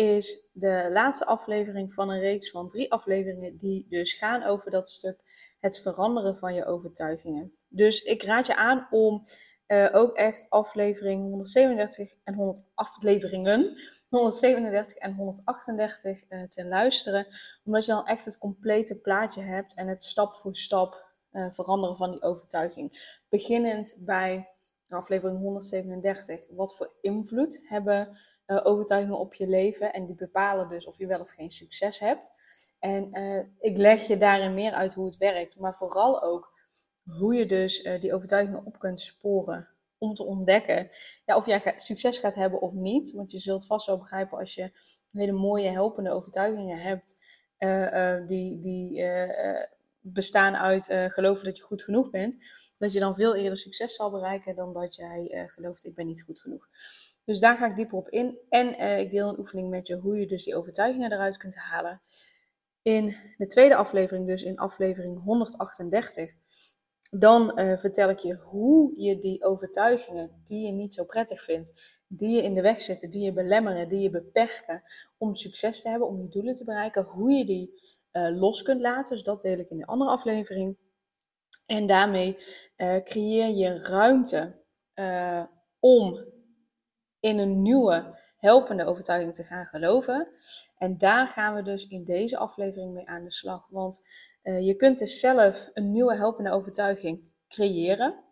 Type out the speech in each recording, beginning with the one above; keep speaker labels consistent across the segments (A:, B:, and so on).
A: is de laatste aflevering van een reeks van drie afleveringen die dus gaan over dat stuk het veranderen van je overtuigingen. Dus ik raad je aan om uh, ook echt aflevering 137 en 100 afleveringen 137 en 138 uh, te luisteren, omdat je dan echt het complete plaatje hebt en het stap voor stap uh, veranderen van die overtuiging. Beginnend bij aflevering 137, wat voor invloed hebben uh, overtuigingen op je leven. En die bepalen dus of je wel of geen succes hebt. En uh, ik leg je daarin meer uit hoe het werkt. Maar vooral ook hoe je dus uh, die overtuigingen op kunt sporen. Om te ontdekken ja, of jij succes gaat hebben of niet. Want je zult vast wel begrijpen als je hele mooie helpende overtuigingen hebt. die die bestaan uit geloven dat je goed genoeg bent. Dat je dan veel eerder succes zal bereiken dan dat jij gelooft ik ben niet goed genoeg. Dus daar ga ik dieper op in. En uh, ik deel een oefening met je hoe je dus die overtuigingen eruit kunt halen. In de tweede aflevering, dus in aflevering 138, dan uh, vertel ik je hoe je die overtuigingen die je niet zo prettig vindt, die je in de weg zitten, die je belemmeren, die je beperken om succes te hebben, om je doelen te bereiken, hoe je die uh, los kunt laten. Dus dat deel ik in de andere aflevering. En daarmee creëer je ruimte om in een nieuwe helpende overtuiging te gaan geloven. En daar gaan we dus in deze aflevering mee aan de slag. Want uh, je kunt dus zelf een nieuwe helpende overtuiging creëren.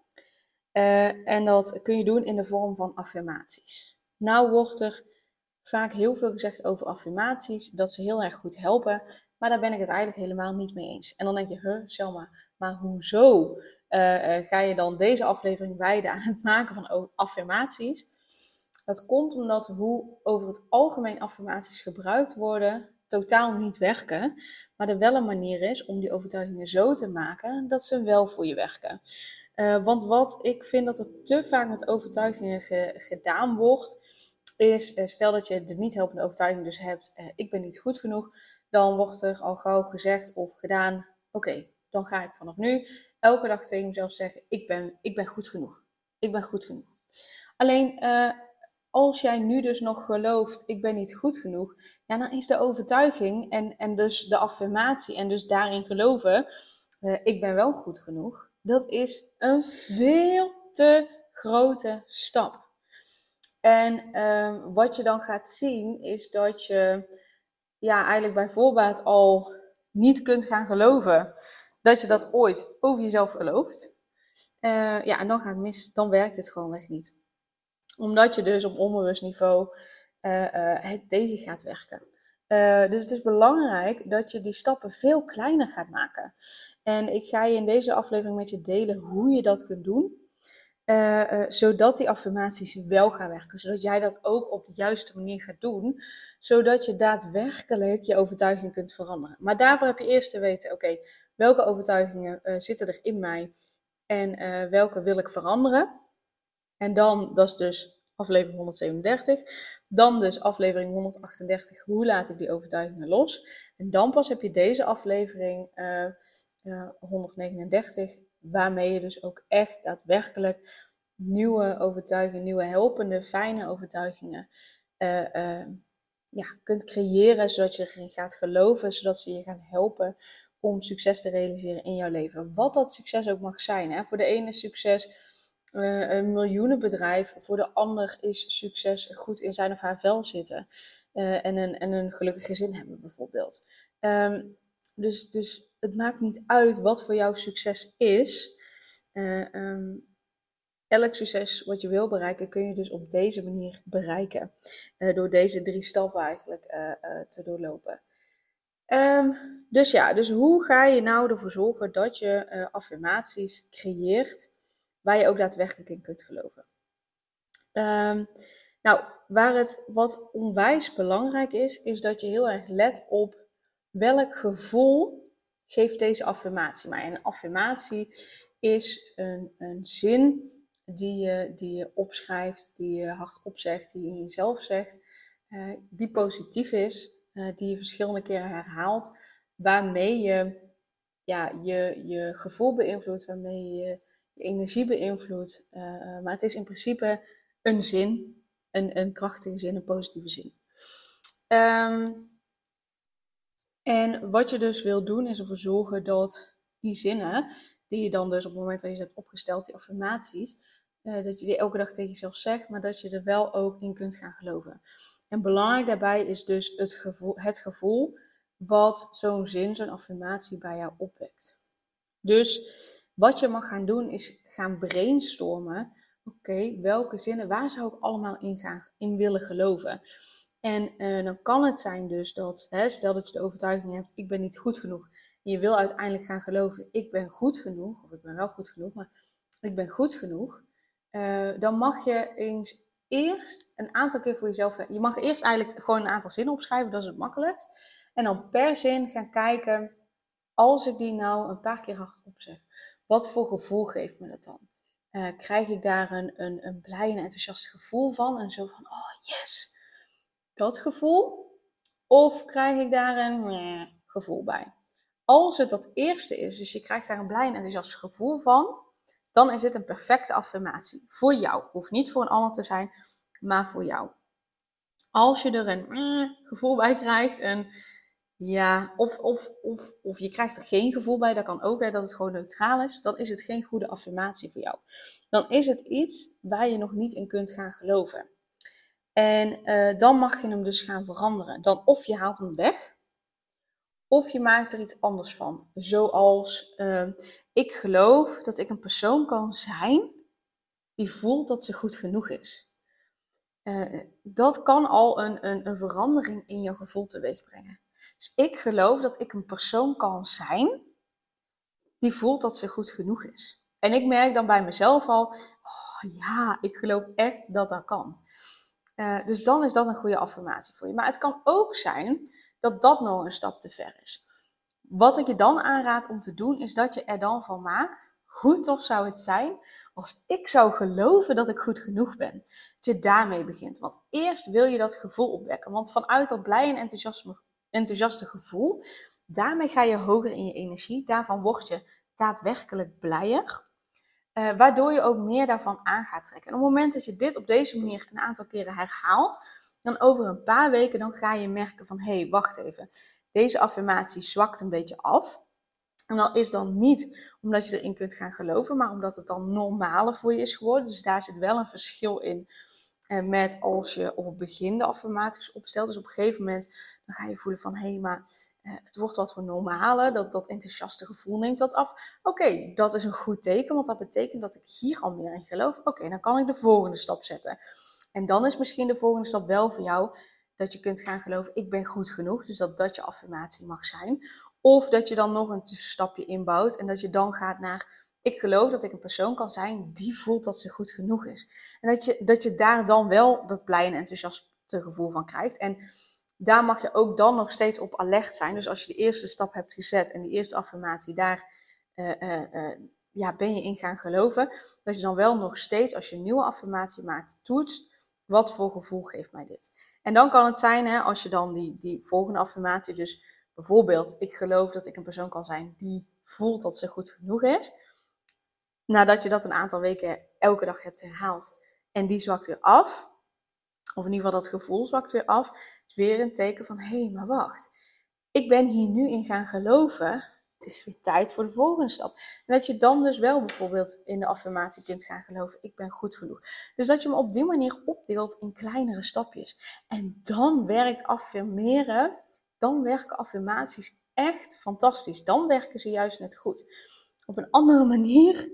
A: Uh, en dat kun je doen in de vorm van affirmaties. Nou wordt er vaak heel veel gezegd over affirmaties, dat ze heel erg goed helpen. Maar daar ben ik het eigenlijk helemaal niet mee eens. En dan denk je, huh, Selma, maar hoezo uh, ga je dan deze aflevering wijden aan het maken van affirmaties? Dat komt omdat hoe over het algemeen affirmaties gebruikt worden, totaal niet werken. Maar er wel een manier is om die overtuigingen zo te maken dat ze wel voor je werken. Uh, want wat ik vind dat er te vaak met overtuigingen ge gedaan wordt, is uh, stel dat je de niet helpende overtuiging dus hebt, uh, ik ben niet goed genoeg, dan wordt er al gauw gezegd of gedaan, oké, dan ga ik vanaf nu elke dag tegen mezelf zeggen, ik ben, ik ben goed genoeg. Ik ben goed genoeg. Alleen als jij nu dus nog gelooft, ik ben niet goed genoeg, ja, dan is de overtuiging en, en dus de affirmatie en dus daarin geloven, uh, ik ben wel goed genoeg, dat is een veel te grote stap. En uh, wat je dan gaat zien, is dat je ja, eigenlijk bij voorbaat al niet kunt gaan geloven dat je dat ooit over jezelf gelooft. Uh, ja, en dan gaat het mis, dan werkt het gewoon weg niet omdat je dus op onbewust niveau uh, uh, het tegen gaat werken. Uh, dus het is belangrijk dat je die stappen veel kleiner gaat maken. En ik ga je in deze aflevering met je delen hoe je dat kunt doen. zodat die affirmaties wel gaan werken. Zodat jij dat ook op de juiste manier gaat doen. Zodat je daadwerkelijk je overtuiging kunt veranderen. Maar daarvoor heb je eerst te weten: oké, welke overtuigingen zitten er in mij? En welke wil ik veranderen? En dan, dat is dus aflevering 137. Dan dus aflevering 138, hoe laat ik die overtuigingen los? En dan pas heb je deze aflevering uh, uh, 139, waarmee je dus ook echt daadwerkelijk nieuwe overtuigingen, nieuwe helpende, fijne overtuigingen uh, ja, kunt creëren, zodat je erin gaat geloven, zodat ze je gaan helpen om succes te realiseren in jouw leven. Wat dat succes ook mag zijn. Hè? Voor de ene succes uh, een miljoenenbedrijf. Voor de ander is succes goed in zijn of haar vel zitten. Uh, en, een, en een gelukkig gezin hebben bijvoorbeeld. Um, dus, dus het maakt niet uit wat voor jou succes is. Uh, um, elk succes wat je wil bereiken, kun je dus op deze manier bereiken. door deze drie stappen eigenlijk te doorlopen. Um, dus ja, dus hoe ga je nou ervoor zorgen dat je affirmaties creëert waar je ook daadwerkelijk in kunt geloven. Um, nou, waar het wat onwijs belangrijk is, is dat je heel erg let op welk gevoel geeft deze affirmatie. En een affirmatie is een, een zin die je, die je opschrijft, die je hardop zegt, die je in jezelf zegt, uh, die positief is, uh, die je verschillende keren herhaalt, waarmee je ja, je, je gevoel beïnvloedt, waarmee je energie beïnvloedt. Uh, maar het is in principe een zin, een, een krachtige zin, een positieve zin. Um, en wat je dus wil doen is ervoor zorgen dat die zinnen, die je dan dus op het moment dat je ze hebt opgesteld, die affirmaties, uh, dat je die elke dag tegen jezelf zegt, maar dat je er wel ook in kunt gaan geloven. En belangrijk daarbij is dus het gevoel, het gevoel wat zo'n zin, zo'n affirmatie bij jou opwekt. Dus wat je mag gaan doen is gaan brainstormen. Oké, welke zinnen, waar zou ik allemaal in, gaan, in willen geloven? En uh, dan kan het zijn dus dat, hè, stel dat je de overtuiging hebt, ik ben niet goed genoeg. En je wil uiteindelijk gaan geloven, ik ben goed genoeg, of ik ben wel goed genoeg, maar ik ben goed genoeg. Uh, dan mag je eens eerst een aantal keer voor jezelf, je mag eerst eigenlijk gewoon een aantal zinnen opschrijven, dat is het makkelijkst. En dan per zin gaan kijken, als ik die nou een paar keer hardop zeg, wat voor gevoel geeft me dat dan? Uh, krijg ik daar een, een, een blij en enthousiast gevoel van? En zo van, oh yes, dat gevoel? Of krijg ik daar een gevoel bij? Als het dat eerste is, dus je krijgt daar een blij en enthousiast gevoel van, dan is dit een perfecte affirmatie voor jou. Hoeft niet voor een ander te zijn, maar voor jou. Als je er een gevoel bij krijgt, een ja, of, of, of, of je krijgt er geen gevoel bij, dat kan ook, hè, dat het gewoon neutraal is, dan is het geen goede affirmatie voor jou. Dan is het iets waar je nog niet in kunt gaan geloven. En uh, dan mag je hem dus gaan veranderen. Dan of je haalt hem weg, of je maakt er iets anders van. Zoals, uh, ik geloof dat ik een persoon kan zijn die voelt dat ze goed genoeg is. Uh, dat kan al een, een, een verandering in je gevoel teweeg brengen. Dus ik geloof dat ik een persoon kan zijn die voelt dat ze goed genoeg is. En ik merk dan bij mezelf al, oh ja, ik geloof echt dat dat kan. Uh, dus dan is dat een goede affirmatie voor je. Maar het kan ook zijn dat dat nog een stap te ver is. Wat ik je dan aanraad om te doen, is dat je er dan van maakt. Hoe tof zou het zijn als ik zou geloven dat ik goed genoeg ben? Dat je daarmee begint. Want eerst wil je dat gevoel opwekken. Want vanuit dat blij en enthousiasme enthousiaste gevoel. Daarmee ga je hoger in je energie. Daarvan word je daadwerkelijk blijer. Uh, waardoor je ook meer daarvan aan gaat trekken. En op het moment dat je dit op deze manier een aantal keren herhaalt, dan over een paar weken dan ga je merken van hé, hey, wacht even. Deze affirmatie zwakt een beetje af. En dat is dan niet omdat je erin kunt gaan geloven, maar omdat het dan normaler voor je is geworden. Dus daar zit wel een verschil in uh, met als je op het begin de affirmaties opstelt. Dus op een gegeven moment dan ga je voelen van, hé, hey, maar eh, het wordt wat voor normale, dat, dat enthousiaste gevoel neemt wat af. Oké, dat is een goed teken, want dat betekent dat ik hier al meer in geloof. Oké, dan kan ik de volgende stap zetten. En dan is misschien de volgende stap wel voor jou dat je kunt gaan geloven, ik ben goed genoeg. Dus dat dat je affirmatie mag zijn. Of dat je dan nog een tussenstapje inbouwt en dat je dan gaat naar, ik geloof dat ik een persoon kan zijn die voelt dat ze goed genoeg is. En dat je, dat je daar dan wel dat blij en enthousiaste gevoel van krijgt. En daar mag je ook dan nog steeds op alert zijn. Dus als je de eerste stap hebt gezet en die eerste affirmatie, daar uh, uh, uh, ja, ben je in gaan geloven. Dat je dan wel nog steeds, als je een nieuwe affirmatie maakt, toetst. Wat voor gevoel geeft mij dit? En dan kan het zijn, hè, als je dan die, die volgende affirmatie, dus bijvoorbeeld, ik geloof dat ik een persoon kan zijn die voelt dat ze goed genoeg is. Nadat je dat een aantal weken elke dag hebt herhaald en die zwakt weer af, of in ieder geval dat gevoel zwakt weer af, is weer een teken van hé, hey, maar wacht. Ik ben hier nu in gaan geloven. Het is weer tijd voor de volgende stap. En dat je dan dus wel bijvoorbeeld in de affirmatie kunt gaan geloven, ik ben goed genoeg. Dus dat je hem op die manier opdeelt in kleinere stapjes. En dan werkt affirmeren, dan werken affirmaties echt fantastisch. Dan werken ze juist net goed. Op een andere manier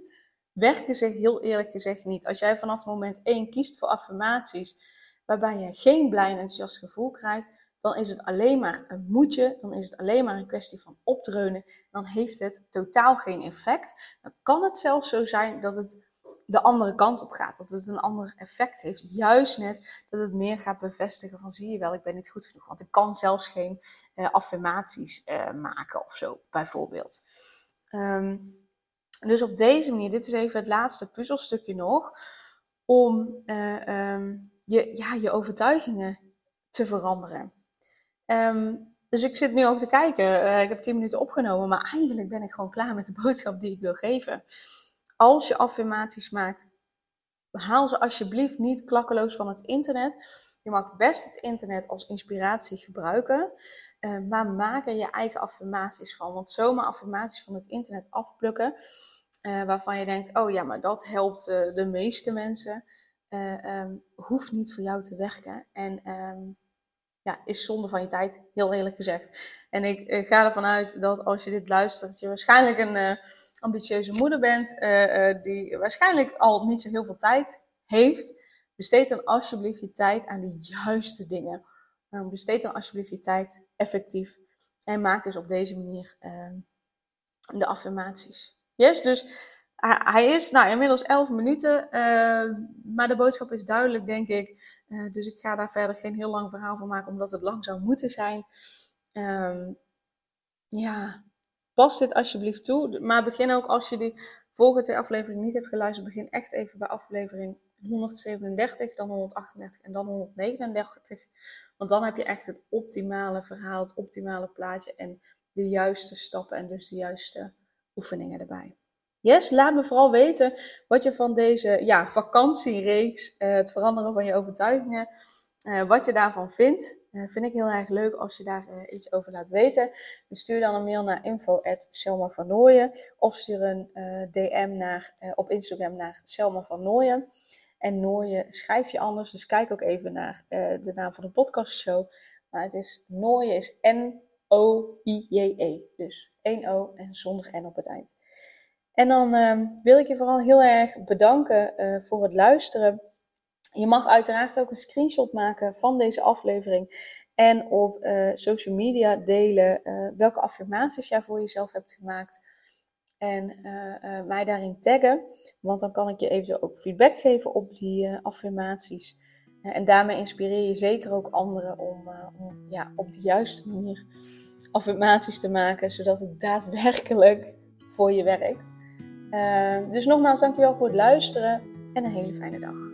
A: werken ze heel eerlijk gezegd niet. Als jij vanaf moment 1 kiest voor affirmaties waarbij je geen blij en enthousiast gevoel krijgt, dan is het alleen maar een moedje, dan is het alleen maar een kwestie van opdreunen, dan heeft het totaal geen effect. Dan kan het zelfs zo zijn dat het de andere kant op gaat. Dat het een ander effect heeft. Juist net dat het meer gaat bevestigen van zie je wel, ik ben niet goed genoeg. Want ik kan zelfs geen uh, affirmaties uh, maken of zo, bijvoorbeeld. Um, dus op deze manier, dit is even het laatste puzzelstukje nog, om uh, um, je, ja, je overtuigingen te veranderen. Um, dus ik zit nu ook te kijken. ik heb 10 minuten opgenomen, maar eigenlijk ben ik gewoon klaar met de boodschap die ik wil geven als je affirmaties maakt, haal ze alsjeblieft niet klakkeloos van het internet. Je mag best het internet als inspiratie gebruiken, uh, maar maak er je eigen affirmaties van. Want zomaar affirmaties van het internet afplukken, uh, waarvan je denkt, oh ja, maar dat helpt de meeste mensen, um, hoeft niet voor jou te werken. En um, ja, is zonde van je tijd, heel eerlijk gezegd. En ik ga ervan uit dat als je dit luistert, je waarschijnlijk een ambitieuze moeder bent, uh, die waarschijnlijk al niet zo heel veel tijd heeft, besteed dan alsjeblieft je tijd aan de juiste dingen. Uh, besteed dan alsjeblieft je tijd effectief. En maak dus op deze manier ehm, de affirmaties. Yes, dus hij is nou, inmiddels 11 minuten, ehm, maar de boodschap is duidelijk, denk ik. Eh, dus ik ga daar verder geen heel lang verhaal van maken, omdat het lang zou moeten zijn. Ehm, ja, pas dit alsjeblieft toe. Maar begin ook als je die vorige twee afleveringen niet hebt geluisterd, begin echt even bij aflevering 137, dan 138 en dan 139. Want dan heb je echt het optimale verhaal, het optimale plaatje en de juiste stappen en dus de juiste oefeningen erbij. Yes, laat me vooral weten wat je van deze ja, vakantiereeks, uh, het veranderen van je overtuigingen, uh, wat je daarvan vindt. Uh, vind ik heel erg leuk als je daar iets over laat weten. Dus stuur dan een mail naar Nooyen. Of stuur een DM naar, op Instagram naar Selma van Nooyen. En Nooyen schrijf je anders. Dus kijk ook even naar de naam van de podcastshow. Maar het is Nooyen is N-O-I-J-E. Dus 1 O en zonder N op het eind. En dan ehm, wil ik je vooral heel erg bedanken voor het luisteren. Je mag uiteraard ook een screenshot maken van deze aflevering en op uh, social media delen uh, welke affirmaties jij voor jezelf hebt gemaakt. En mij daarin taggen, want dan kan ik je eventueel ook feedback geven op die affirmaties. en daarmee inspireer je zeker ook anderen om, om ja, op de juiste manier affirmaties te maken, zodat het daadwerkelijk voor je werkt. Dus nogmaals, dankjewel voor het luisteren en een hele fijne dag.